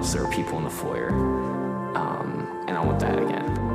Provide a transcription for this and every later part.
There are people in the foyer, um, and I want that again.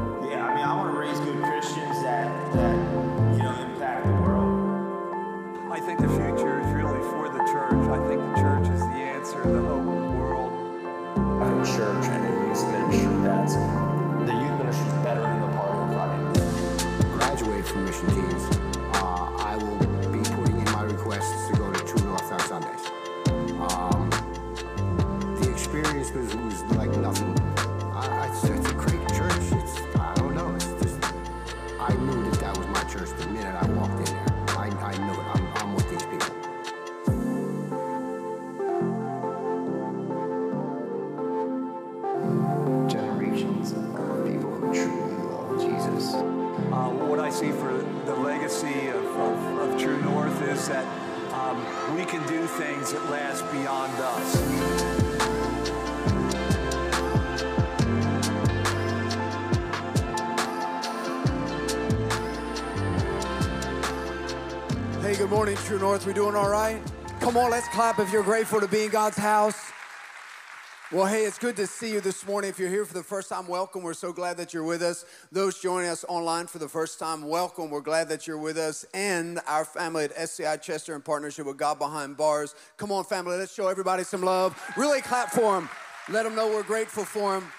North. We doing all right? Come on, let's clap if you're grateful to be in God's house. Well, hey, it's good to see you this morning. If you're here for the first time, welcome. We're so glad that you're with us. Those joining us online for the first time, welcome. We're glad that you're with us. And our family at SCI Chester in partnership with God Behind Bars. Come on, family, let's show everybody some love. Really clap for them. Let them know we're grateful for them.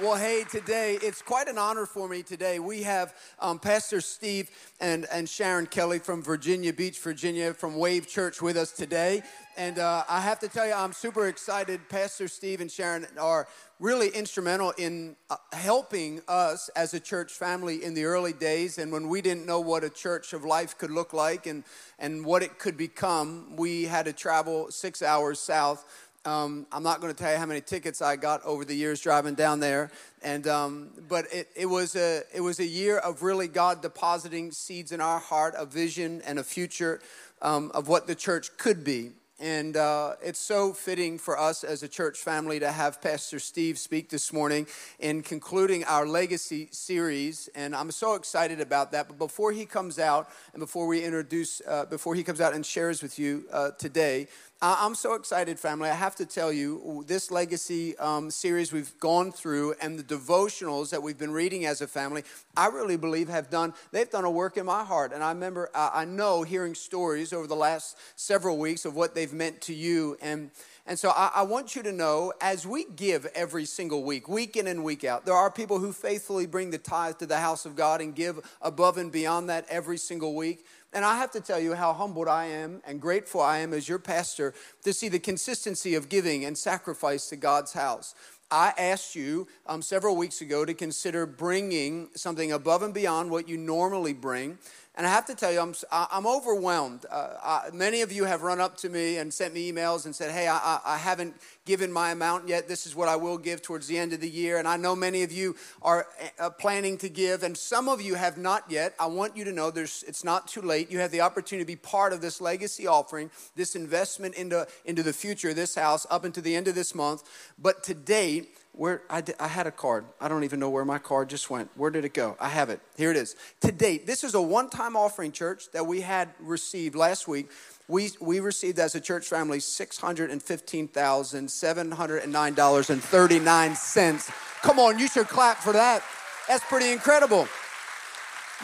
Well, hey, today it's quite an honor for me today. We have um, Pastor Steve and, and Sharon Kelly from Virginia Beach, Virginia, from Wave Church with us today. And uh, I have to tell you, I'm super excited. Pastor Steve and Sharon are really instrumental in uh, helping us as a church family in the early days. And when we didn't know what a church of life could look like and, and what it could become, we had to travel six hours south um, I'm not going to tell you how many tickets I got over the years driving down there, and um, but it, it was a it was a year of really God depositing seeds in our heart, a vision and a future um, of what the church could be. And uh, it's so fitting for us as a church family to have Pastor Steve speak this morning in concluding our legacy series. And I'm so excited about that. But before he comes out and before we introduce, uh, before he comes out and shares with you uh, today, I'm so excited, family. I have to tell you, this legacy um, series we've gone through and the devotionals that we've been reading as a family, I really believe have done, they've done a work in my heart. And I remember, I know hearing stories over the last several weeks of what they've meant to you. And and so I, I, want you to know as we give every single week, week in and week out, there are people who faithfully bring the tithe to the house of God and give above and beyond that every single week. And I have to tell you how humbled I am and grateful I am as your pastor to see the consistency of giving and sacrifice to God's house. I asked you um, several weeks ago to consider bringing something above and beyond what you normally bring. And I have to tell you, I'm, I'm overwhelmed. Uh, I, many of you have run up to me and sent me emails and said, Hey, I, I haven't given my amount yet. This is what I will give towards the end of the year. And I know many of you are uh, planning to give, and some of you have not yet. I want you to know there's, it's not too late. You have the opportunity to be part of this legacy offering, this investment into, into the future of this house up until the end of this month. But to date, where I, did, I had a card. I don't even know where my card just went. Where did it go? I have it. Here it is. To date, this is a one time offering church that we had received last week. We, we received as a church family $615,709.39. Come on, you should clap for that. That's pretty incredible.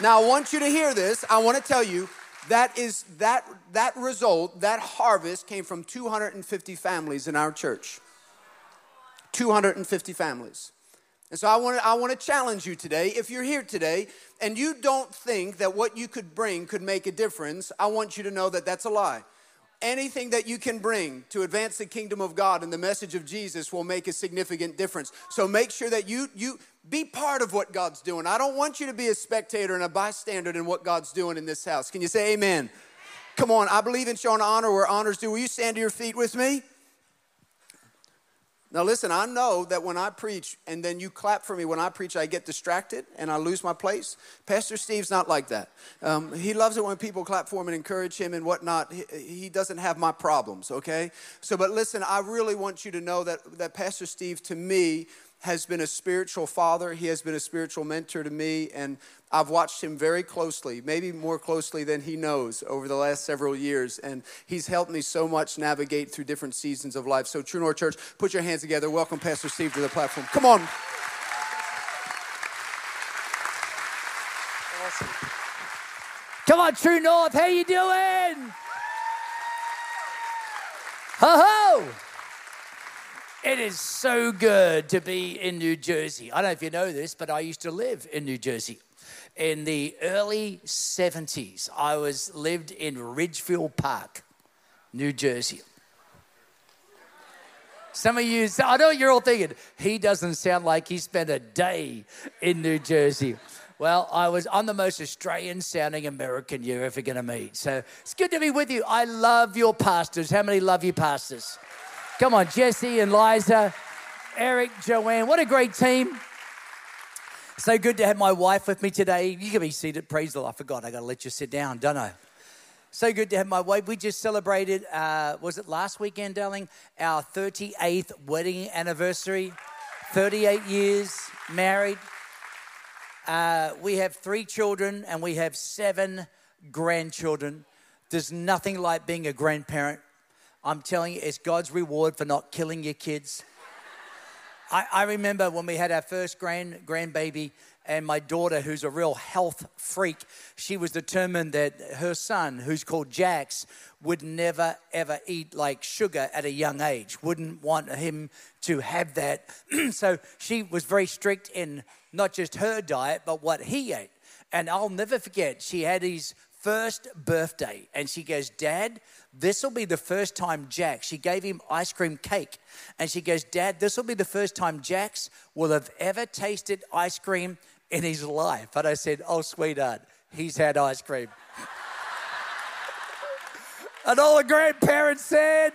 Now, I want you to hear this. I want to tell you that is that that result, that harvest came from 250 families in our church. 250 families. And so I want, to, I want to challenge you today. If you're here today and you don't think that what you could bring could make a difference, I want you to know that that's a lie. Anything that you can bring to advance the kingdom of God and the message of Jesus will make a significant difference. So make sure that you, you be part of what God's doing. I don't want you to be a spectator and a bystander in what God's doing in this house. Can you say amen? Come on, I believe in showing honor where honor's due. Will you stand to your feet with me? Now, listen, I know that when I preach and then you clap for me when I preach, I get distracted and I lose my place. Pastor Steve's not like that. Um, he loves it when people clap for him and encourage him and whatnot. He, he, doesn't have my problems, okay? So, but listen, I really want you to know that, that Pastor Steve, to me, has been a spiritual father. He has been a spiritual mentor to me, and I've watched him very closely, maybe more closely than he knows over the last several years. And he's helped me so much navigate through different seasons of life. So, True North Church, put your hands together. Welcome Pastor Steve to the platform. Come on. Come on, True North, how you doing? Ho ho! It is so good to be in New Jersey. I don't know if you know this, but I used to live in New Jersey. In the early 70s, I was lived in Ridgefield Park, New Jersey. Some of you, I know you're all thinking, he doesn't sound like he spent a day in New Jersey. Well, I was I'm the most Australian sounding American you're ever gonna meet. So it's good to be with you. I love your pastors. How many love you pastors? Come on, Jesse and Liza, Eric, Joanne. What a great team. So good to have my wife with me today. You can be seated. Praise the Lord. I forgot. I got to let you sit down, don't I? So good to have my wife. We just celebrated, uh, was it last weekend, darling? Our 38th wedding anniversary. 38 years married. Uh, we have three children and we have seven grandchildren. There's nothing like being a grandparent. I'm telling you, it's God's reward for not killing your kids. I, I remember when we had our first grand grandbaby, and my daughter, who's a real health freak, she was determined that her son, who's called Jax, would never ever eat like sugar at a young age, wouldn't want him to have that. so she was very strict in not just her diet, but what he ate. And I'll never forget, she had his first birthday, and she goes, Dad, this will be the first time Jack, she gave him ice cream cake. And she goes, Dad, this will be the first time Jax will have ever tasted ice cream in his life. And I said, Oh, sweetheart, he's had ice cream. and all the grandparents said,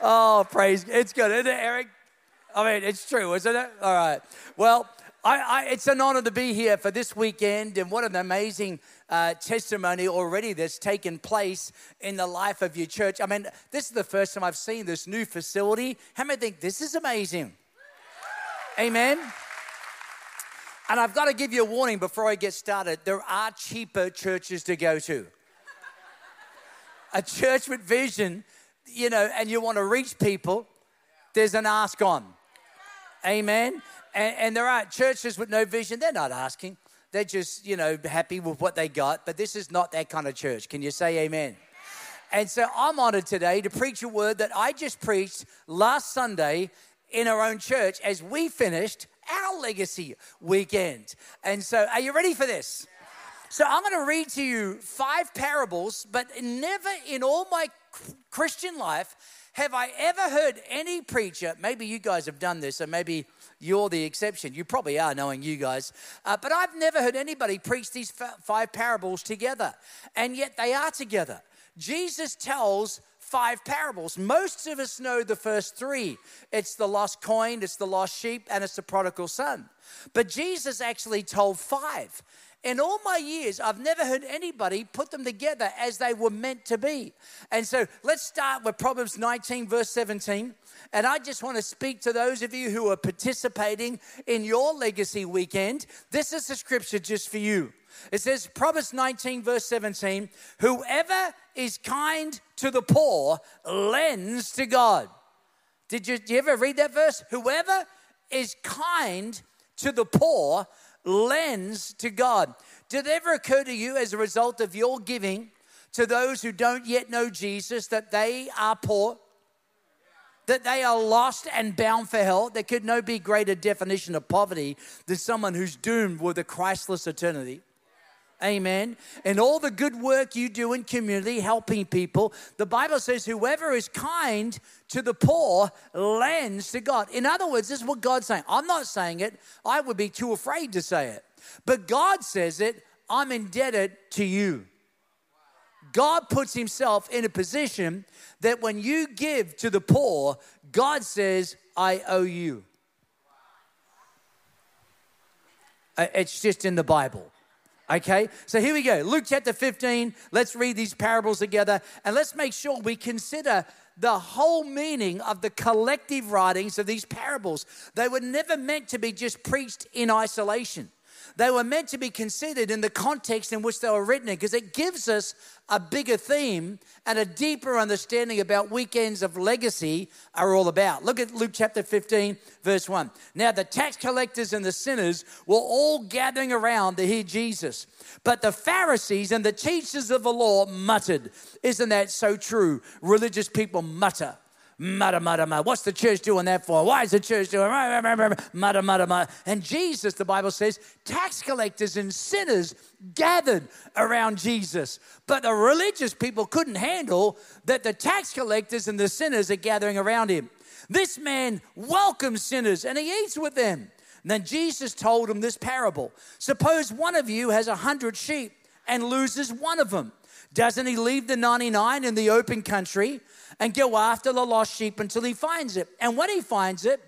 Oh, praise. It's good, isn't it, Eric? I mean, it's true, isn't it? All right. Well, I, I, it's an honor to be here for this weekend, and what an amazing uh, testimony already that's taken place in the life of your church. I mean, this is the first time I've seen this new facility. How many think this is amazing? Amen. And I've got to give you a warning before I get started. There are cheaper churches to go to. a church with vision, you know, and you want to reach people, there's an ask on. Amen. And, and, there are churches with no vision, they're not asking. They're just, you know, happy with what they got. But this is not that kind of church. Can you say amen? And so I'm honored today to preach a word that I just preached last Sunday in our own church as we finished our legacy weekend. And so, are you ready for this? So, I'm going to read to you five parables, but never in all my Christian life have I ever heard any preacher, maybe you guys have done this, or maybe you're the exception. You probably are, knowing you guys. Uh, but I've never heard anybody preach these five parables together, and yet they are together. Jesus tells five parables. Most of us know the first three it's the lost coin, it's the lost sheep, and it's the prodigal son. But Jesus actually told five. In all my years, I've never heard anybody put them together as they were meant to be. And so let's start with Proverbs 19, verse 17. And I just want to speak to those of you who are participating in your legacy weekend. This is the scripture just for you. It says, Proverbs 19, verse 17, whoever is kind to the poor lends to God. Did you, did you ever read that verse? Whoever is kind to the poor lends to God. Did it ever occur to you as a result of your giving to those who don't yet know Jesus that they are poor? That they are lost and bound for hell? There could no be greater definition of poverty than someone who's doomed with a Christless eternity. Amen. And all the good work you do in community, helping people, the Bible says, whoever is kind to the poor lends to God. In other words, this is what God's saying. I'm not saying it, I would be too afraid to say it. But God says it, I'm indebted to you. God puts himself in a position that when you give to the poor, God says, I owe you. Uh, it's just in the Bible. Okay, so here we go. Luke chapter 15. Let's read these parables together and let's make sure we consider the whole meaning of the collective writings of these parables. They were never meant to be just preached in isolation. They were meant to be considered in the context in which they were written because it gives us a bigger theme and a deeper understanding about weekends of legacy are all about. Look at Luke chapter 15, verse 1. Now, the tax collectors and the sinners were all gathering around to hear Jesus. But the Pharisees and the teachers of the law muttered. Isn't that so true? Religious people mutter. Mutter, mutter, mutter. What's the church doing that for? Why is the church doing mutter, mutter, mutter? And Jesus, the Bible says, tax collectors and sinners gathered around Jesus. But the religious people couldn't handle that the tax collectors and the sinners are gathering around him. This man welcomes sinners and he eats with them. And then Jesus told him this parable Suppose one of you has a hundred sheep and loses one of them. Doesn't he leave the 99 in the open country and go after the lost sheep until he finds it? And when he finds it,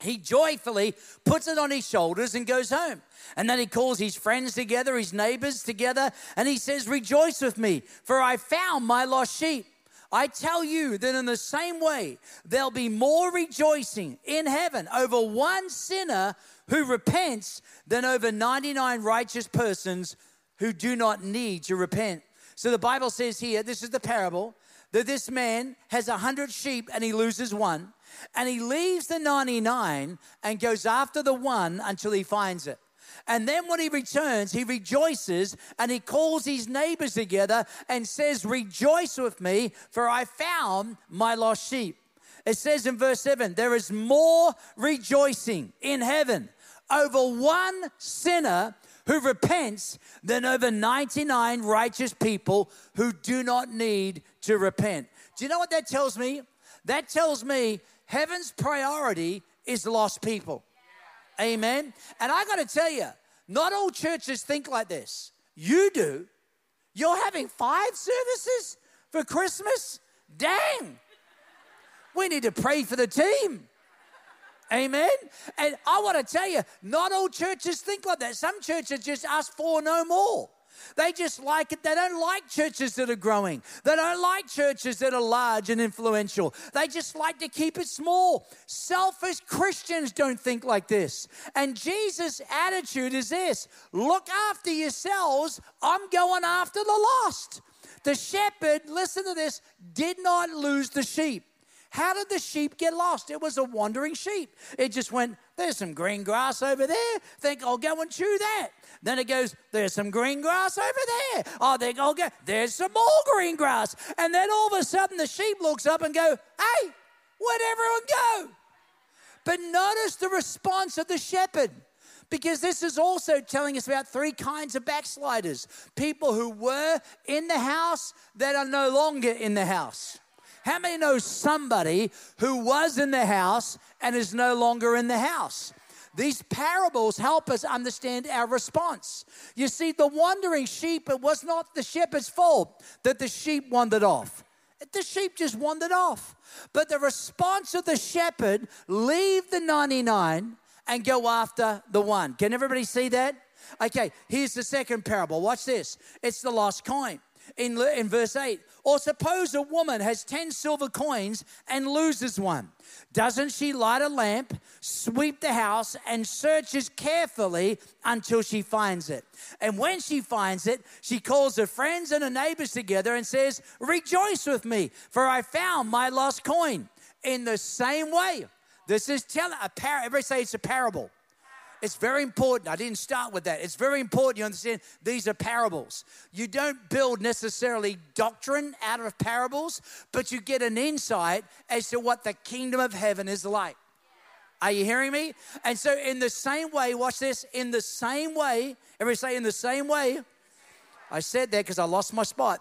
he joyfully puts it on his shoulders and goes home. And then he calls his friends together, his neighbors together, and he says, Rejoice with me, for I found my lost sheep. I tell you that in the same way, there'll be more rejoicing in heaven over one sinner who repents than over 99 righteous persons who do not need to repent. So the Bible says here, this is the parable, that this man has a hundred sheep and he loses one, and he leaves the 99 and goes after the one until he finds it. And then when he returns, he rejoices and he calls his neighbors together and says, Rejoice with me, for I found my lost sheep. It says in verse 7 there is more rejoicing in heaven over one sinner who repents than over 99 righteous people who do not need to repent. Do you know what that tells me? That tells me heaven's priority is lost people. Amen. And I got to tell you, not all churches think like this. You do. You're having five services for Christmas? Dang. We need to pray for the team. Amen. And I want to tell you, not all churches think like that. Some churches just ask for no more. They just like it. They don't like churches that are growing. They don't like churches that are large and influential. They just like to keep it small. Selfish Christians don't think like this. And Jesus' attitude is this look after yourselves. I'm going after the lost. The shepherd, listen to this, did not lose the sheep. How did the sheep get lost? It was a wandering sheep. It just went, there's some green grass over there. Think I'll go and chew that. Then it goes, there's some green grass over there. I think I'll go, there's some more green grass. And then all of a sudden the sheep looks up and go, hey, where'd everyone go? But notice the response of the shepherd because this is also telling us about three kinds of backsliders people who were in the house that are no longer in the house. How many know somebody who was in the house and is no longer in the house? These parables help us understand our response. You see, the wandering sheep, it was not the shepherd's fault that the sheep wandered off. The sheep just wandered off. But the response of the shepherd, leave the 99 and go after the one. Can everybody see that? Okay, here's the second parable. Watch this. It's the lost coin in, in verse 8. Or suppose a woman has 10 silver coins and loses one. Doesn't she light a lamp, sweep the house, and searches carefully until she finds it? And when she finds it, she calls her friends and her neighbors together and says, Rejoice with me, for I found my lost coin. In the same way, this is telling a par- everybody say it's a parable. It's very important. I didn't start with that. It's very important you understand these are parables. You don't build necessarily doctrine out of parables, but you get an insight as to what the kingdom of heaven is like. Are you hearing me? And so, in the same way, watch this. In the same way, everybody say, in the same way. I said that because I lost my spot.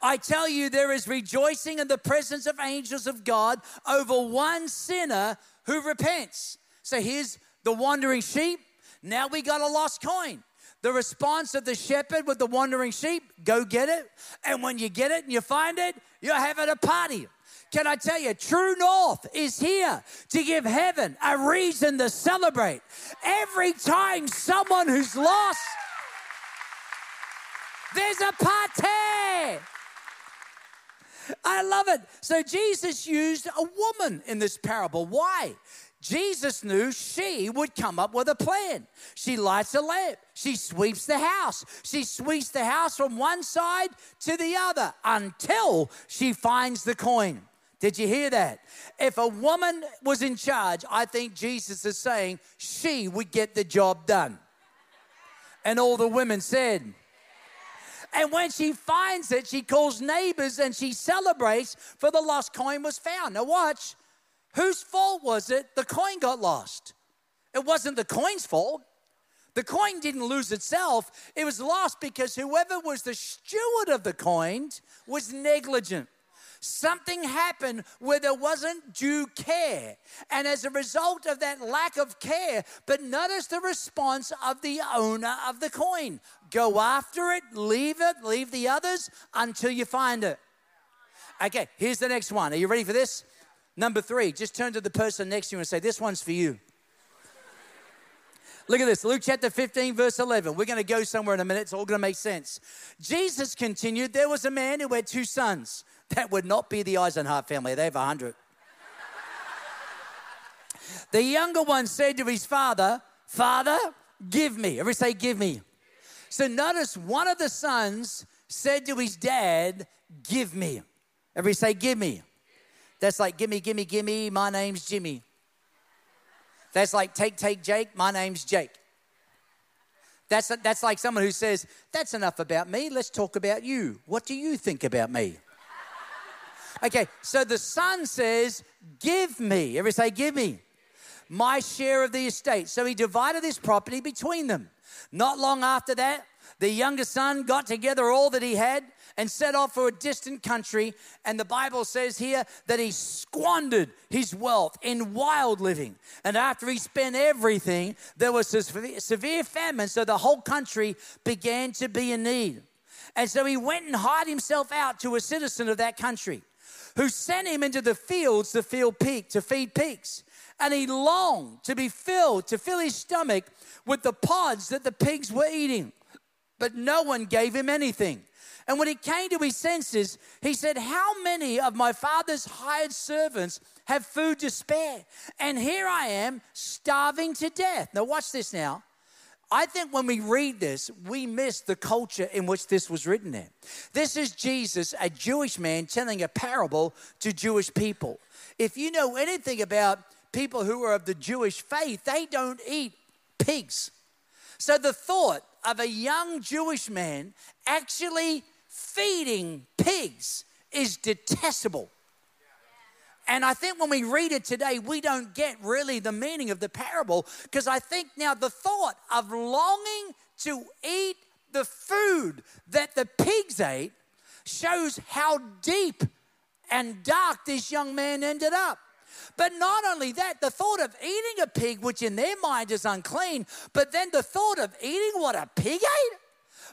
I tell you, there is rejoicing in the presence of angels of God over one sinner who repents. So here's the wandering sheep. Now we got a lost coin. The response of the shepherd with the wandering sheep go get it. And when you get it and you find it, you're having a party. Can I tell you, True North is here to give heaven a reason to celebrate. Every time someone who's lost, there's a party. I love it. So Jesus used a woman in this parable. Why? Jesus knew she would come up with a plan. She lights a lamp. She sweeps the house. She sweeps the house from one side to the other until she finds the coin. Did you hear that? If a woman was in charge, I think Jesus is saying she would get the job done. And all the women said, and when she finds it, she calls neighbors and she celebrates for the lost coin was found. Now, watch. Whose fault was it the coin got lost? It wasn't the coin's fault. The coin didn't lose itself, it was lost because whoever was the steward of the coin was negligent. Something happened where there wasn't due care. And as a result of that lack of care, but notice the response of the owner of the coin go after it, leave it, leave the others until you find it. Okay, here's the next one. Are you ready for this? Number three, just turn to the person next to you and say, This one's for you. Look at this, Luke chapter 15, verse 11. We're going to go somewhere in a minute. It's all going to make sense. Jesus continued, There was a man who had two sons. That would not be the Eisenhart family. They have a hundred. the younger one said to his father, Father, give me. Every say, Give me. So notice one of the sons said to his dad, Give me. Every say, Give me. That's like, Gimme, gimme, gimme, my name's Jimmy. That's like, Take, take, Jake, my name's Jake. That's, that's like someone who says, That's enough about me, let's talk about you. What do you think about me? Okay, so the son says, Give me. Everybody say, Give me my share of the estate. So he divided his property between them. Not long after that, the younger son got together all that he had and set off for a distant country. And the Bible says here that he squandered his wealth in wild living. And after he spent everything, there was a severe famine, so the whole country began to be in need. And so he went and hired himself out to a citizen of that country who sent him into the fields to feed pig, to feed pigs. And he longed to be filled, to fill his stomach with the pods that the pigs were eating. But no one gave him anything. And when he came to his senses, he said, How many of my father's hired servants have food to spare? And here I am starving to death. Now, watch this now. I think when we read this, we miss the culture in which this was written in. This is Jesus, a Jewish man, telling a parable to Jewish people. If you know anything about people who are of the Jewish faith, they don't eat pigs. So the thought of a young Jewish man actually feeding pigs is detestable. And I think when we read it today, we don't get really the meaning of the parable because I think now the thought of longing to eat the food that the pigs ate shows how deep and dark this young man ended up. But not only that, the thought of eating a pig, which in their mind is unclean, but then the thought of eating what a pig ate.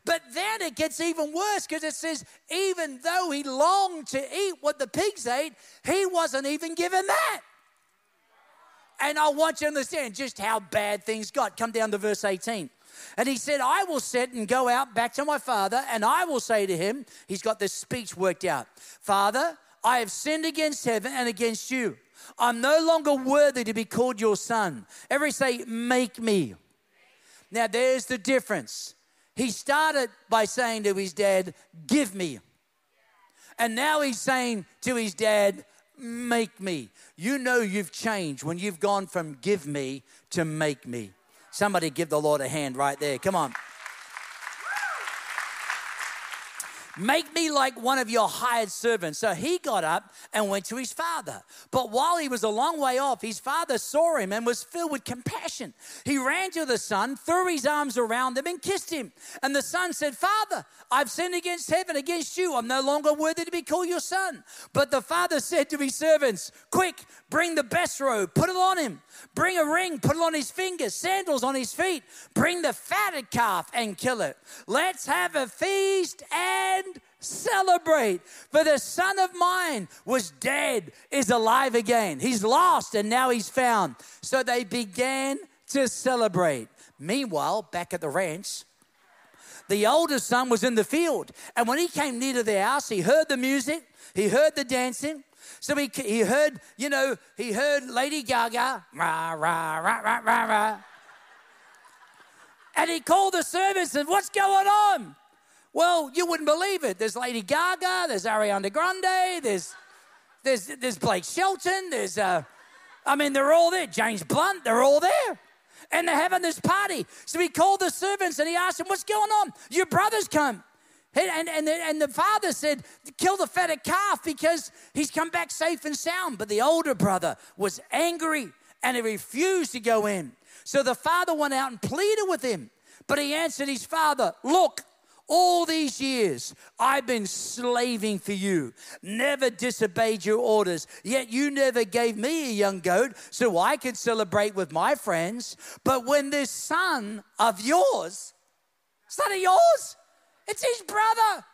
But then it gets even worse because it says, even though he longed to eat what the pigs ate, he wasn't even given that. And I want you to understand just how bad things got. Come down to verse 18. And he said, I will sit and go out back to my father, and I will say to him, he's got this speech worked out Father, I have sinned against heaven and against you. I'm no longer worthy to be called your son. Every say, make me. Now, there's the difference. He started by saying to his dad, Give me. And now he's saying to his dad, Make me. You know you've changed when you've gone from give me to make me. Somebody give the Lord a hand right there. Come on. Make me like one of your hired servants. So he got up and went to his father. But while he was a long way off, his father saw him and was filled with compassion. He ran to the son, threw his arms around him, and kissed him. And the son said, Father, I've sinned against heaven, against you. I'm no longer worthy to be called your son. But the father said to his servants, Quick, bring the best robe, put it on him. Bring a ring, put it on his fingers, sandals on his feet. Bring the fatted calf and kill it. Let's have a feast and celebrate. For the son of mine was dead, is alive again. He's lost and now he's found. So they began to celebrate. Meanwhile, back at the ranch, The older son was in the field. And when he came near to the house, he heard the music, he heard the dancing. So he, he heard, you know, he heard Lady Gaga, rah, rah, rah, rah, rah, rah. And he called the servants and what's going on? Well, you wouldn't believe it. There's Lady Gaga, there's Ariana Grande, there's there's there's Blake Shelton, there's uh I mean they're all there. James Blunt, they're all there. And they're having this party. So he called the servants and he asked them, What's going on? Your brother's come. And, and, the, and the father said, Kill the fatted calf because he's come back safe and sound. But the older brother was angry and he refused to go in. So the father went out and pleaded with him. But he answered his father, Look, all these years I've been slaving for you, never disobeyed your orders, yet you never gave me a young goat so I could celebrate with my friends. But when this son of yours, son of yours, it's his brother.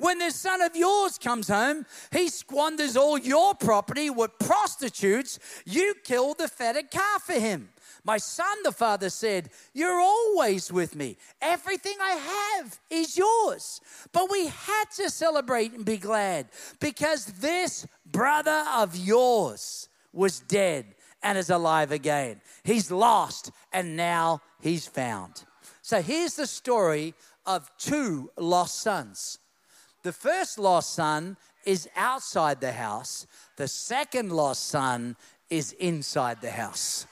When this son of yours comes home, he squanders all your property with prostitutes. You kill the fatted calf for him. My son, the father said, You're always with me. Everything I have is yours. But we had to celebrate and be glad because this brother of yours was dead and is alive again. He's lost and now he's found. So here's the story of two lost sons. The first lost son is outside the house, the second lost son is inside the house.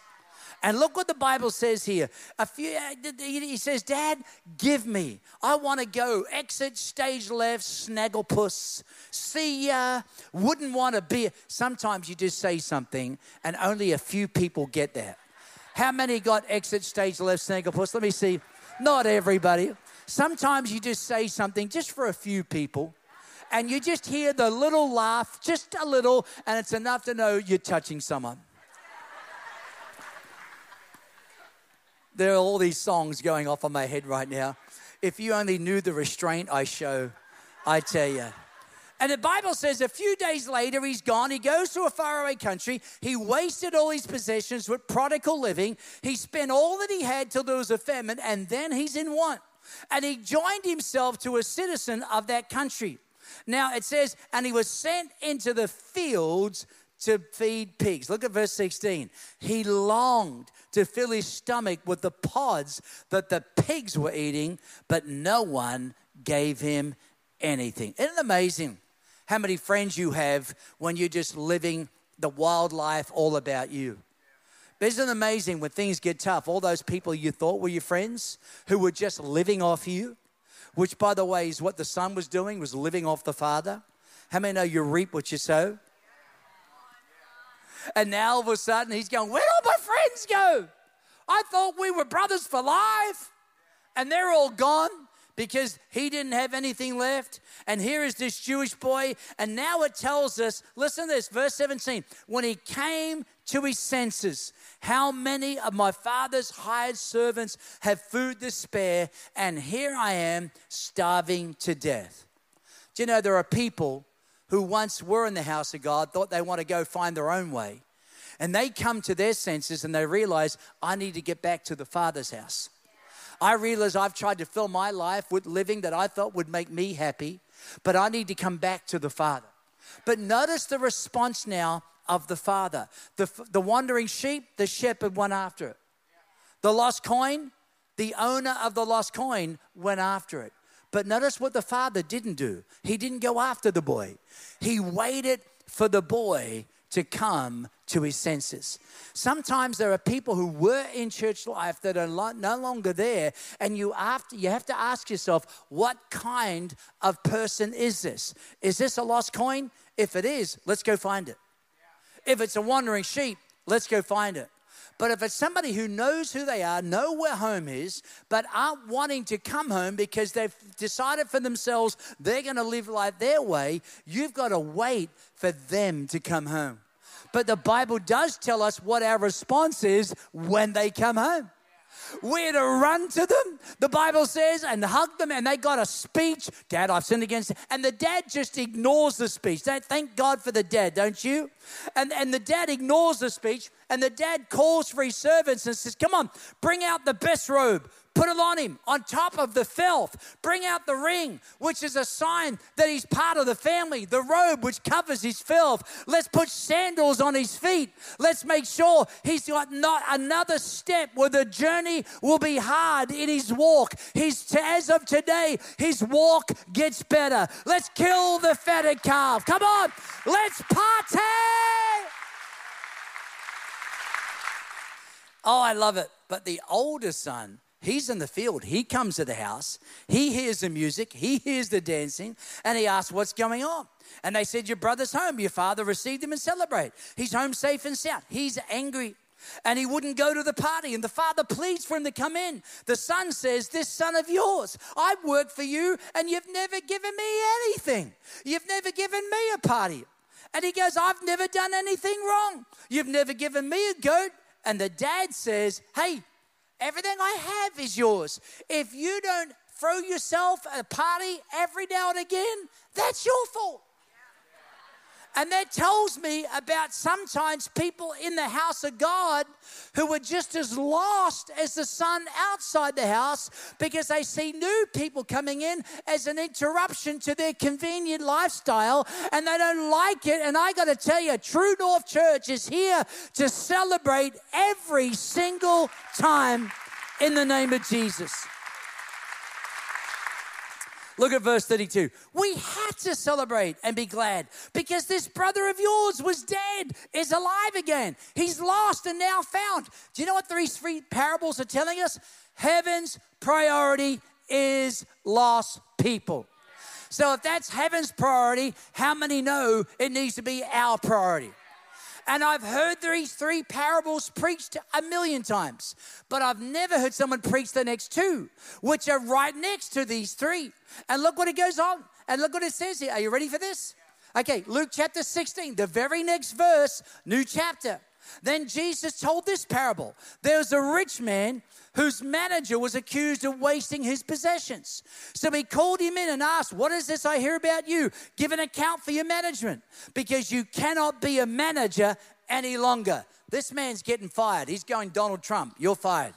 And look what the Bible says here. A few, uh, he says, Dad, give me. I want to go. Exit stage left, snagglepuss. See ya. Wouldn't want to be. Sometimes you just say something and only a few people get that. How many got exit stage left, snagglepuss? Let me see. Not everybody. Sometimes you just say something just for a few people and you just hear the little laugh, just a little, and it's enough to know you're touching someone. There are all these songs going off on my head right now. If you only knew the restraint I show, I tell you. And the Bible says a few days later, he's gone. He goes to a faraway country. He wasted all his possessions with prodigal living. He spent all that he had till there was a famine, and then he's in want. And he joined himself to a citizen of that country. Now it says, and he was sent into the fields to feed pigs. Look at verse 16. He longed to fill his stomach with the pods that the pigs were eating, but no one gave him anything. Isn't it amazing how many friends you have when you're just living the wildlife all about you? But Isn't it amazing when things get tough? All those people you thought were your friends who were just living off you, which, by the way, is what the son was doing, was living off the father. How many know you reap what you sow? And now all of a sudden he's going, Where'd all my friends go? I thought we were brothers for life. And they're all gone because he didn't have anything left. And here is this Jewish boy. And now it tells us listen to this, verse 17. When he came to his senses, how many of my father's hired servants have food to spare? And here I am starving to death. Do you know there are people who once were in the house of God thought they want to go find their own way. And they come to their senses and they realize, I need to get back to the Father's house. I realize I've tried to fill my life with living that I thought would make me happy, but I need to come back to the Father. But notice the response now of the Father. The, the wandering sheep, the shepherd went after it. The lost coin, the owner of the lost coin went after it. But notice what the father didn't do. He didn't go after the boy, he waited for the boy to come to his senses. Sometimes there are people who were in church life that are no longer there, and you have, to, you have to ask yourself, what kind of person is this? Is this a lost coin? If it is, let's go find it. If it's a wandering sheep, let's go find it. But if it's somebody who knows who they are, know where home is, but aren't wanting to come home because they've decided for themselves they're going to live life their way, you've got to wait for them to come home. But the Bible does tell us what our response is when they come home. We're to run to them, the Bible says, and hug them, and they got a speech. Dad, I've sinned against it. And the dad just ignores the speech. Thank God for the dad, don't you? And, and the dad ignores the speech And the dad calls for his servants and says, Come on, bring out the best robe, put it on him on top of the filth. Bring out the ring, which is a sign that he's part of the family, the robe which covers his filth. Let's put sandals on his feet. Let's make sure he's got not another step where the journey will be hard in his walk. He's as of today, his walk gets better. Let's kill the fatted calf. Come on, let's party. Oh, I love it. But the older son, he's in the field. He comes to the house. He hears the music. He hears the dancing. And he asks, What's going on? And they said, Your brother's home. Your father received him and celebrate. He's home safe and sound. He's angry. And he wouldn't go to the party. And the father pleads for him to come in. The son says, This son of yours, I've worked for you and you've never given me anything. You've never given me a party. And he goes, I've never done anything wrong. You've never given me a goat. And the dad says, Hey, everything I have is yours. If you don't throw yourself a party every now and again, that's your fault. And that tells me about sometimes people in the house of God who are just as lost as the son outside the house because they see new people coming in as an interruption to their convenient lifestyle and they don't like it. And I got to tell you, True North Church is here to celebrate every single time in the name of Jesus. Look at verse 32. We had to celebrate and be glad because this brother of yours was dead, is alive again. He's lost and now found. Do you know what these three parables are telling us? Heaven's priority is lost people. So if that's heaven's priority, how many know it needs to be our priority? And I've heard these three parables preached a million times, but I've never heard someone preach the next two, which are right next to these three. And look what it goes on. And look what it says here. Are you ready for this? Okay, Luke chapter 16, the very next verse, new chapter. Then Jesus told this parable. There was a rich man whose manager was accused of wasting his possessions. So he called him in and asked, What is this I hear about you? Give an account for your management because you cannot be a manager any longer. This man's getting fired. He's going Donald Trump. You're fired.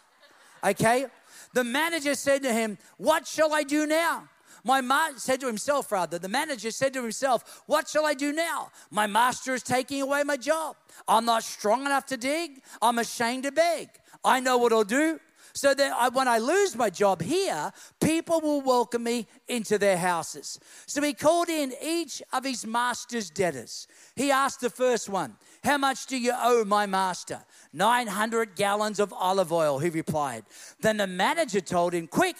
Okay? The manager said to him, What shall I do now? My ma- said to himself, rather, the manager said to himself, What shall I do now? My master is taking away my job. I'm not strong enough to dig. I'm ashamed to beg. I know what I'll do. So that I, when I lose my job here, people will welcome me into their houses. So he called in each of his master's debtors. He asked the first one, How much do you owe my master? 900 gallons of olive oil, he replied. Then the manager told him, Quick,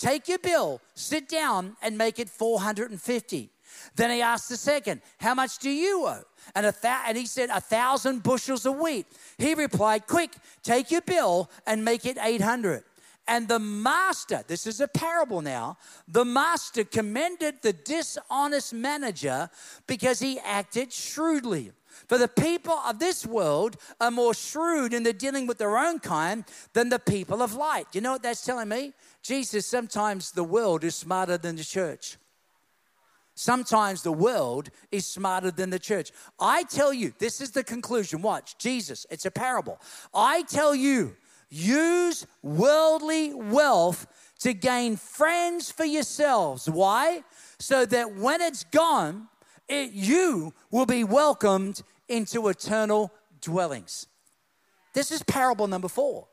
take your bill, sit down, and make it 450. Then he asked the second, How much do you owe? And, a th- and he said, A thousand bushels of wheat. He replied, Quick, take your bill and make it 800. And the master, this is a parable now, the master commended the dishonest manager because he acted shrewdly. For the people of this world are more shrewd in their dealing with their own kind than the people of light. You know what that's telling me? Jesus, sometimes the world is smarter than the church. Sometimes the world is smarter than the church. I tell you, this is the conclusion. Watch, Jesus, it's a parable. I tell you, use worldly wealth to gain friends for yourselves. Why? So that when it's gone, it, you will be welcomed into eternal dwellings. This is parable number four.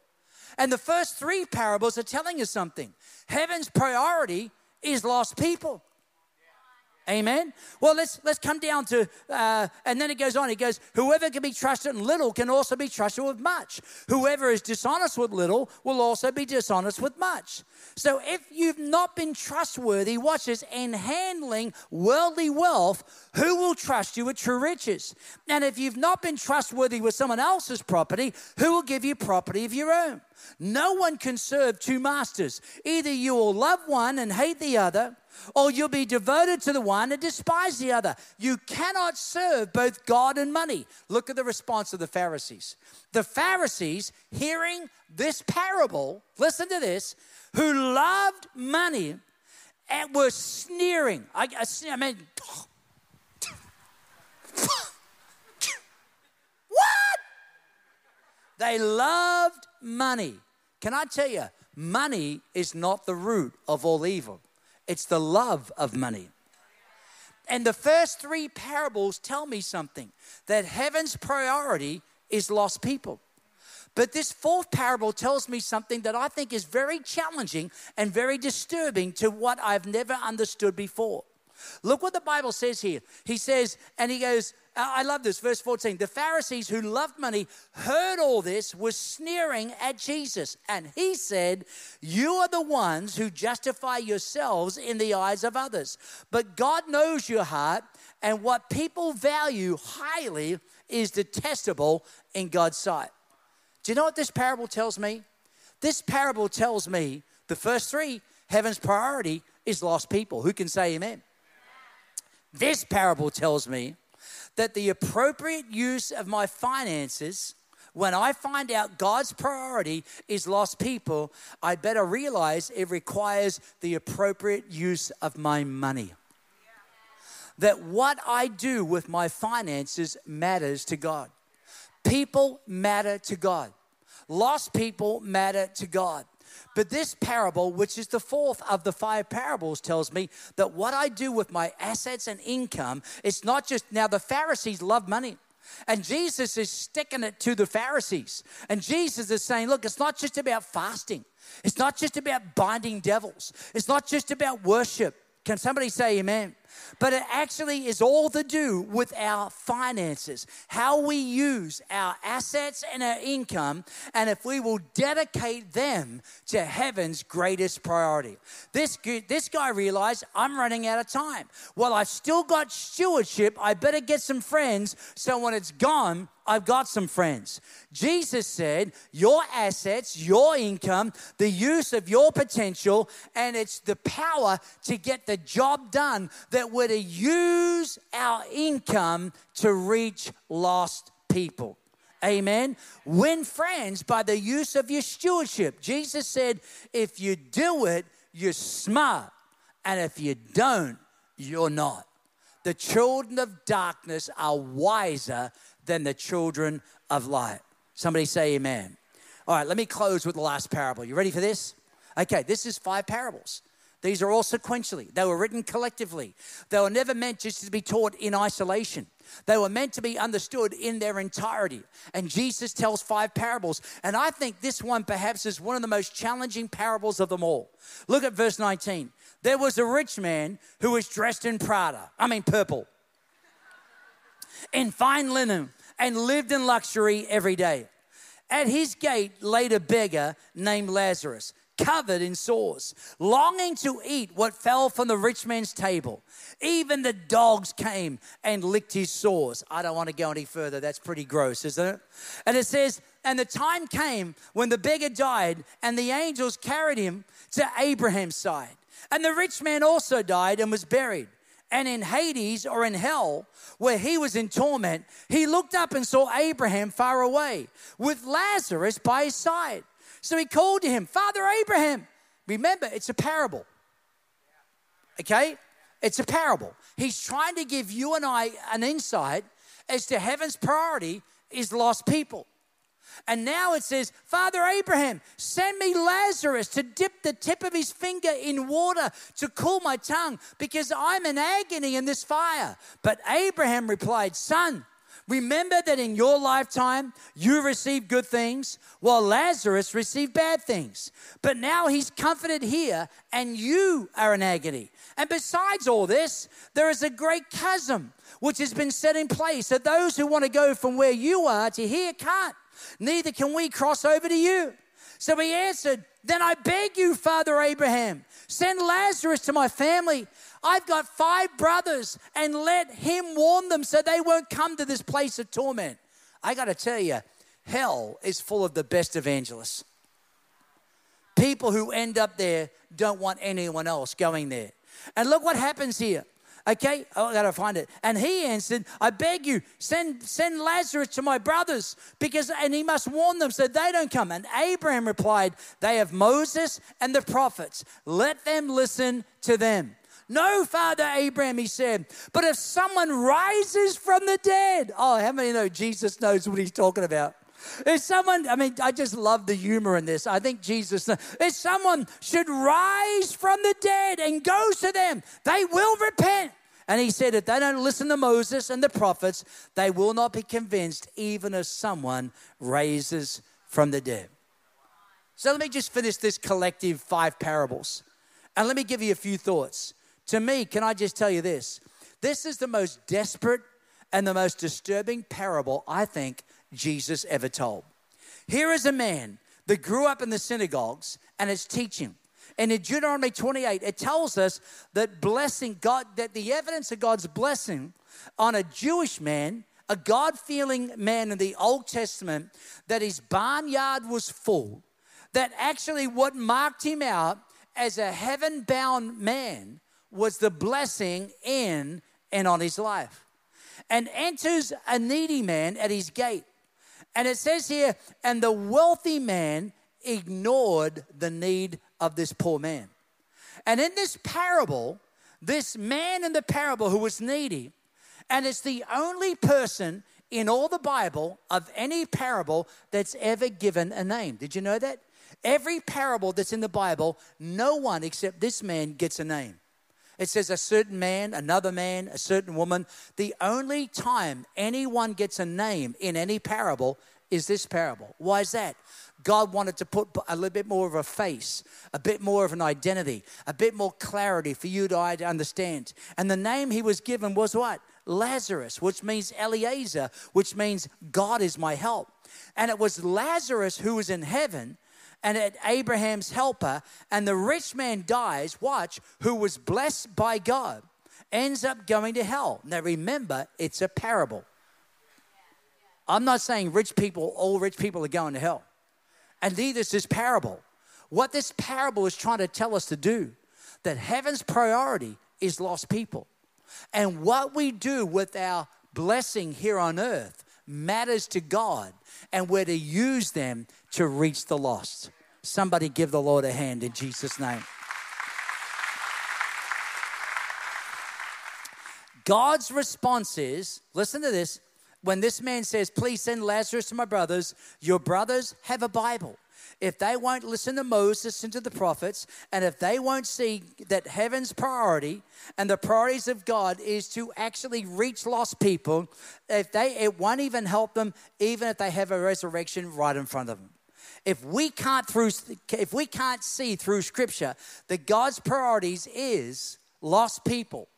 And the first three parables are telling us something. Heaven's priority is lost people. Amen. Well, let's let's come down to, uh, and then it goes on. It goes, whoever can be trusted in little can also be trusted with much. Whoever is dishonest with little will also be dishonest with much. So if you've not been trustworthy, watch this, in handling worldly wealth, who will trust you with true riches? And if you've not been trustworthy with someone else's property, who will give you property of your own? No one can serve two masters. Either you will love one and hate the other or you'll be devoted to the one and despise the other. You cannot serve both God and money. Look at the response of the Pharisees. The Pharisees, hearing this parable, listen to this, who loved money and were sneering. I, I, I mean, what? They loved money. Can I tell you, money is not the root of all evil, it's the love of money. And the first three parables tell me something that heaven's priority is lost people. But this fourth parable tells me something that I think is very challenging and very disturbing to what I've never understood before. Look what the Bible says here. He says, and he goes, I love this, verse 14. The Pharisees who loved money heard all this, were sneering at Jesus. And he said, You are the ones who justify yourselves in the eyes of others. But God knows your heart, and what people value highly is detestable in God's sight. Do you know what this parable tells me? This parable tells me the first three, heaven's priority is lost people. Who can say amen? This parable tells me that the appropriate use of my finances, when I find out God's priority is lost people, I better realize it requires the appropriate use of my money. That what I do with my finances matters to God. People matter to God. Lost people matter to God. But this parable, which is the fourth of the five parables, tells me that what I do with my assets and income, it's not just now the Pharisees love money. And Jesus is sticking it to the Pharisees. And Jesus is saying, look, it's not just about fasting. It's not just about binding devils. It's not just about worship. Can somebody say amen? But it actually is all to do with our finances, how we use our assets and our income, and if we will dedicate them to heaven's greatest priority. This, this guy realized I'm running out of time. Well, I've still got stewardship. I better get some friends so when it's gone, I've got some friends. Jesus said, Your assets, your income, the use of your potential, and it's the power to get the job done that we're to use our income to reach lost people. Amen. Win friends by the use of your stewardship. Jesus said, If you do it, you're smart. And if you don't, you're not. The children of darkness are wiser than the children of light. Somebody say amen. All right, let me close with the last parable. You ready for this? Okay, this is five parables. These are all sequentially. They were written collectively. They were never meant just to be taught in isolation. They were meant to be understood in their entirety. And Jesus tells five parables. And I think this one perhaps is one of the most challenging parables of them all. Look at verse 19. There was a rich man who was dressed in Prada, I mean, purple, in fine linen and lived in luxury every day. At his gate laid a beggar named Lazarus, covered in sores, longing to eat what fell from the rich man's table. Even the dogs came and licked his sores. I don't want to go any further. That's pretty gross, isn't it? And it says, And the time came when the beggar died, and the angels carried him to Abraham's side. And the rich man also died and was buried and in Hades or in hell, where he was in torment, he looked up and saw Abraham far away with Lazarus by his side. So he called to him, Father Abraham. Remember, it's a parable. Okay? It's a parable. He's trying to give you and I an insight as to heaven's priority is lost people. And now it says, Father Abraham, send me Lazarus to dip the tip of his finger in water to cool my tongue because I'm in agony in this fire. But Abraham replied, Son, Remember that in your lifetime you received good things while Lazarus received bad things. But now he's comforted here and you are in agony. And besides all this, there is a great chasm which has been set in place that those who want to go from where you are to here can't neither can we cross over to you. So he answered, Then I beg you, Father Abraham, send Lazarus to my family. I've got five brothers, and let him warn them so they won't come to this place of torment. I got to tell you, hell is full of the best evangelists. People who end up there don't want anyone else going there. And look what happens here. Okay, oh, I gotta find it. And he answered, I beg you, send, send Lazarus to my brothers, because and he must warn them so they don't come. And Abraham replied, They have Moses and the prophets. Let them listen to them. No, Father Abraham, he said, but if someone rises from the dead, oh, how many know Jesus knows what he's talking about? If someone, I mean, I just love the humor in this. I think Jesus, if someone should rise from the dead and go to them, they will repent. And he said, if they don't listen to Moses and the prophets, they will not be convinced, even if someone raises from the dead. So let me just finish this collective five parables. And let me give you a few thoughts. To me, can I just tell you this? This is the most desperate and the most disturbing parable I think Jesus ever told. Here is a man that grew up in the synagogues and is teaching. And in Deuteronomy 28, it tells us that blessing God, that the evidence of God's blessing on a Jewish man, a God feeling man in the Old Testament, that his barnyard was full, that actually what marked him out as a heaven bound man was the blessing in and on his life. And enters a needy man at his gate. And it says here, and the wealthy man ignored the need of this poor man. And in this parable, this man in the parable who was needy, and it's the only person in all the Bible of any parable that's ever given a name. Did you know that? Every parable that's in the Bible, no one except this man gets a name. It says a certain man, another man, a certain woman. The only time anyone gets a name in any parable is this parable. Why is that? God wanted to put a little bit more of a face, a bit more of an identity, a bit more clarity for you to understand. And the name he was given was what? Lazarus, which means Eliezer, which means God is my help. And it was Lazarus who was in heaven and at Abraham's helper, and the rich man dies, watch, who was blessed by God, ends up going to hell. Now remember, it's a parable. I'm not saying rich people, all rich people are going to hell. And neither is this parable. What this parable is trying to tell us to do, that heaven's priority is lost people. And what we do with our blessing here on earth matters to God, and we're to use them to reach the lost. Somebody give the Lord a hand in Jesus' name. God's response is listen to this. When this man says, Please send Lazarus to my brothers, your brothers have a Bible. If they won't listen to Moses and to the prophets, and if they won't see that heaven's priority and the priorities of God is to actually reach lost people, if they it won't even help them, even if they have a resurrection right in front of them. If we can't through if we can't see through scripture that God's priorities is lost people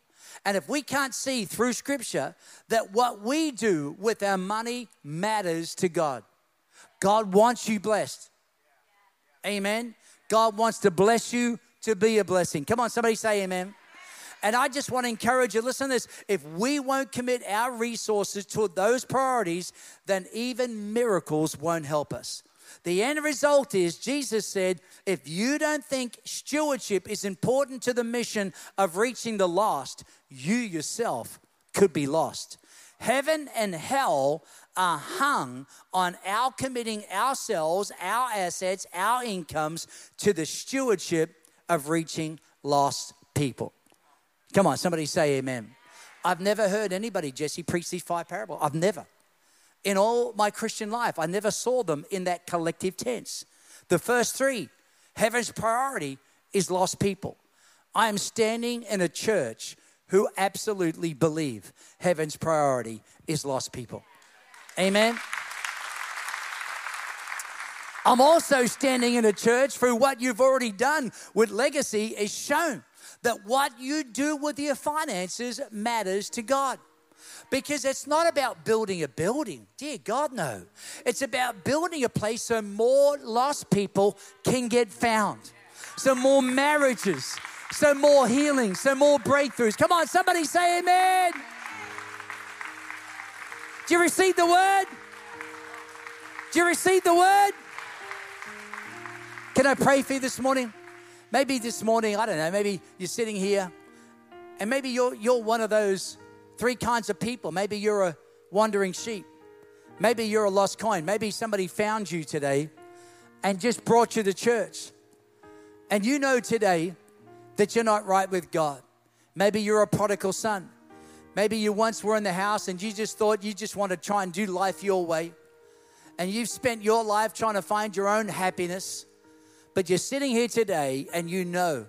and if we can't see through scripture that what we do with our money matters to God God wants you blessed amen God wants to bless you to be a blessing come on somebody say amen and I just want to encourage you listen to this. If we won't commit our resources to those priorities, then even miracles won't help us. The end result is Jesus said, if you don't think stewardship is important to the mission of reaching the lost, you yourself could be lost. Heaven and hell are hung on our committing ourselves, our assets, our incomes to the stewardship of reaching lost people. Come on, somebody say amen. I've never heard anybody, Jesse, preach these five parables. I've never in all my Christian life. I never saw them in that collective tense. The first three, heaven's priority is lost people. I am standing in a church who absolutely believe heaven's priority is lost people. Amen. I'm also standing in a church through what you've already done with legacy is shown that what you do with your finances matters to God. Because it's not about building a building. Dear God, no. It's about building a place so more lost people can get found. So more marriages, so more healing, so more breakthroughs. Come on, somebody say amen. Do you receive the word? Do you receive the word? Can I pray for you this morning? Maybe this morning, I don't know, maybe you're sitting here and maybe you're, you're one of those three kinds of people. Maybe you're a wandering sheep. Maybe you're a lost coin. Maybe somebody found you today and just brought you to church. And you know today that you're not right with God. Maybe you're a prodigal son. Maybe you once were in the house and you just thought you just want to try and do life your way. and you've spent your life trying to find your own happiness, but you're sitting here today and you know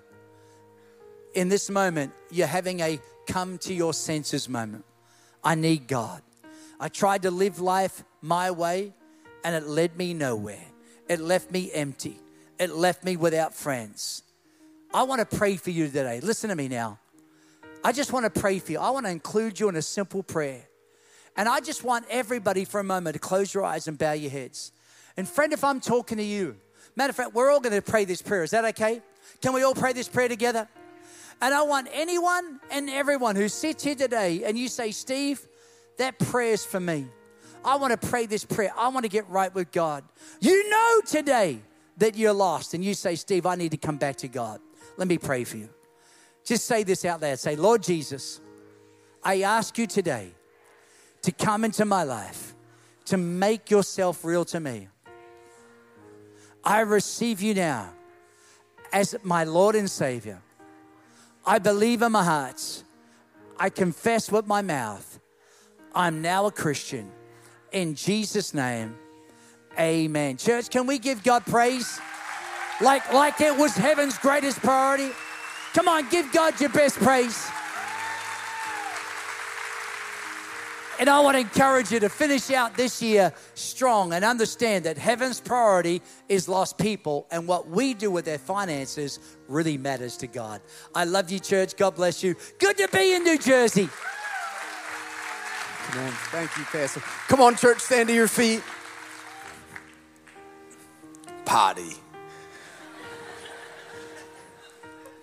in this moment you're having a come to your senses moment. I need God. I tried to live life my way and it led me nowhere. It left me empty. It left me without friends. I want to pray for you today. Listen to me now. I just want to pray for you. I want to include you in a simple prayer. And I just want everybody for a moment to close your eyes and bow your heads. And friend, if I'm talking to you, matter of fact, we're all going to pray this prayer. Is that okay? Can we all pray this prayer together? And I want anyone and everyone who sits here today and you say, Steve, that prayer's for me. I want to pray this prayer. I want to get right with God. You know today that you're lost and you say, Steve, I need to come back to God. Let me pray for you. Just say this out loud. Say, Lord Jesus, I ask you today to come into my life, to make yourself real to me. I receive you now as my Lord and Savior. I believe in my heart. I confess with my mouth. I'm now a Christian. In Jesus' name, amen. Church, can we give God praise? Like, like it was heaven's greatest priority? Come on, give God your best praise. And I want to encourage you to finish out this year strong and understand that heaven's priority is lost people, and what we do with their finances really matters to God. I love you, church. God bless you. Good to be in New Jersey. Amen. Thank you, Pastor. Come on, church, stand to your feet. Potty.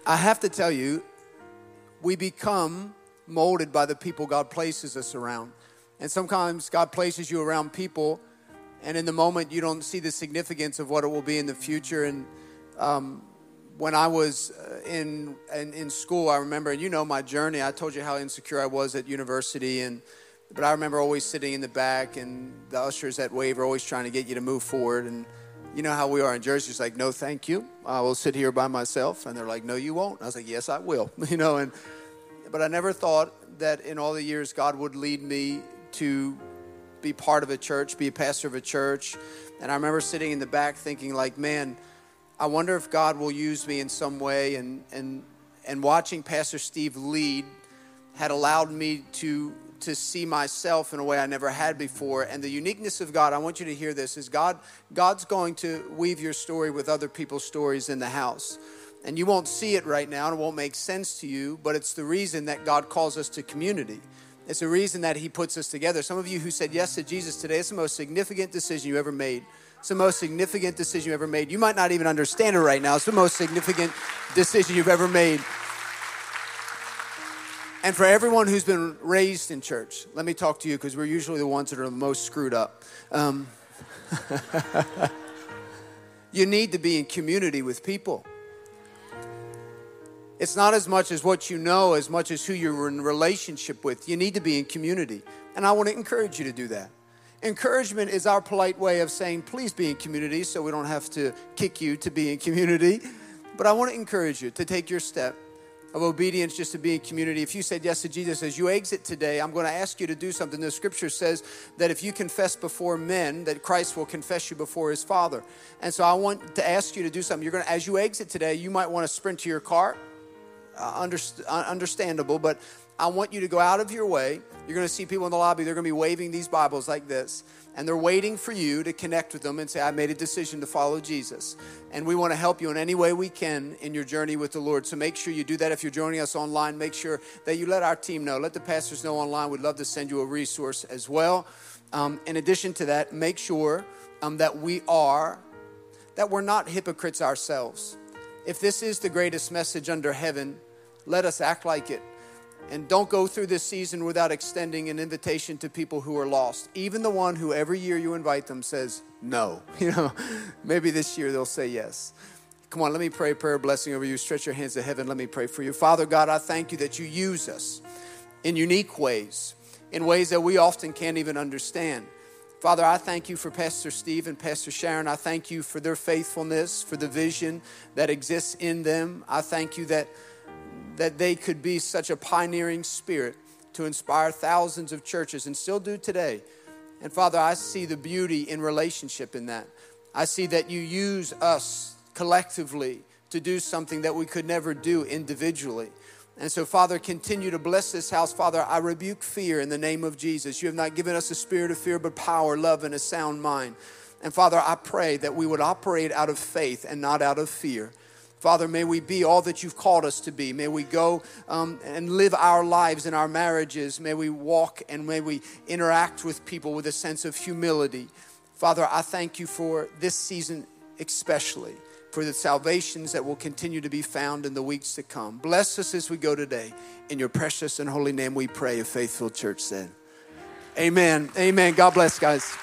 I have to tell you, we become molded by the people God places us around. And sometimes God places you around people, and in the moment you don't see the significance of what it will be in the future. And um, when I was uh, in, in, in school, I remember, and you know my journey. I told you how insecure I was at university, and but I remember always sitting in the back, and the ushers at Wave are always trying to get you to move forward. And you know how we are in Jersey. It's like, no, thank you. I will sit here by myself. And they're like, no, you won't. I was like, yes, I will. You know, and but I never thought that in all the years God would lead me to be part of a church, be a pastor of a church. And I remember sitting in the back thinking, like, man, I wonder if God will use me in some way. And and and watching Pastor Steve lead had allowed me to to see myself in a way I never had before. And the uniqueness of God, I want you to hear this, is God God's going to weave your story with other people's stories in the house. And you won't see it right now and it won't make sense to you, but it's the reason that God calls us to community. It's the reason that He puts us together. Some of you who said yes to Jesus today, it's the most significant decision you ever made. It's the most significant decision you ever made. You might not even understand it right now. It's the most significant decision you've ever made. And for everyone who's been raised in church, let me talk to you because we're usually the ones that are the most screwed up. Um, you need to be in community with people. It's not as much as what you know, as much as who you're in relationship with. You need to be in community. And I want to encourage you to do that. Encouragement is our polite way of saying, please be in community so we don't have to kick you to be in community. But I want to encourage you to take your step of obedience just to be in community. If you said yes to Jesus, as you exit today, I'm going to ask you to do something. The scripture says that if you confess before men, that Christ will confess you before his Father. And so I want to ask you to do something. You're going to, as you exit today, you might want to sprint to your car. Uh, underst- uh, understandable, but I want you to go out of your way. You're going to see people in the lobby, they're going to be waving these Bibles like this, and they're waiting for you to connect with them and say, I made a decision to follow Jesus. And we want to help you in any way we can in your journey with the Lord. So make sure you do that. If you're joining us online, make sure that you let our team know, let the pastors know online. We'd love to send you a resource as well. Um, in addition to that, make sure um, that we are, that we're not hypocrites ourselves. If this is the greatest message under heaven, let us act like it. And don't go through this season without extending an invitation to people who are lost. Even the one who every year you invite them says no. You know, maybe this year they'll say yes. Come on, let me pray prayer blessing over you. Stretch your hands to heaven. Let me pray for you. Father God, I thank you that you use us in unique ways, in ways that we often can't even understand. Father, I thank you for Pastor Steve and Pastor Sharon. I thank you for their faithfulness, for the vision that exists in them. I thank you that that they could be such a pioneering spirit to inspire thousands of churches and still do today And Father, I see the beauty in relationship in that. I see that you use us collectively to do something that we could never do individually. And so, Father, continue to bless this house. Father, I rebuke fear in the name of Jesus. You have not given us a spirit of fear, but power, love, and a sound mind. And Father, I pray that we would operate out of faith and not out of fear. Father, may we be all that you've called us to be. May we go um, and live our lives and our marriages. May we walk and may we interact with people with a sense of humility. Father, I thank you for this season, especially for the salvations that will continue to be found in the weeks to come. Bless us as we go today. In your precious and holy name we pray, a faithful church said. Amen. Amen. God bless, guys.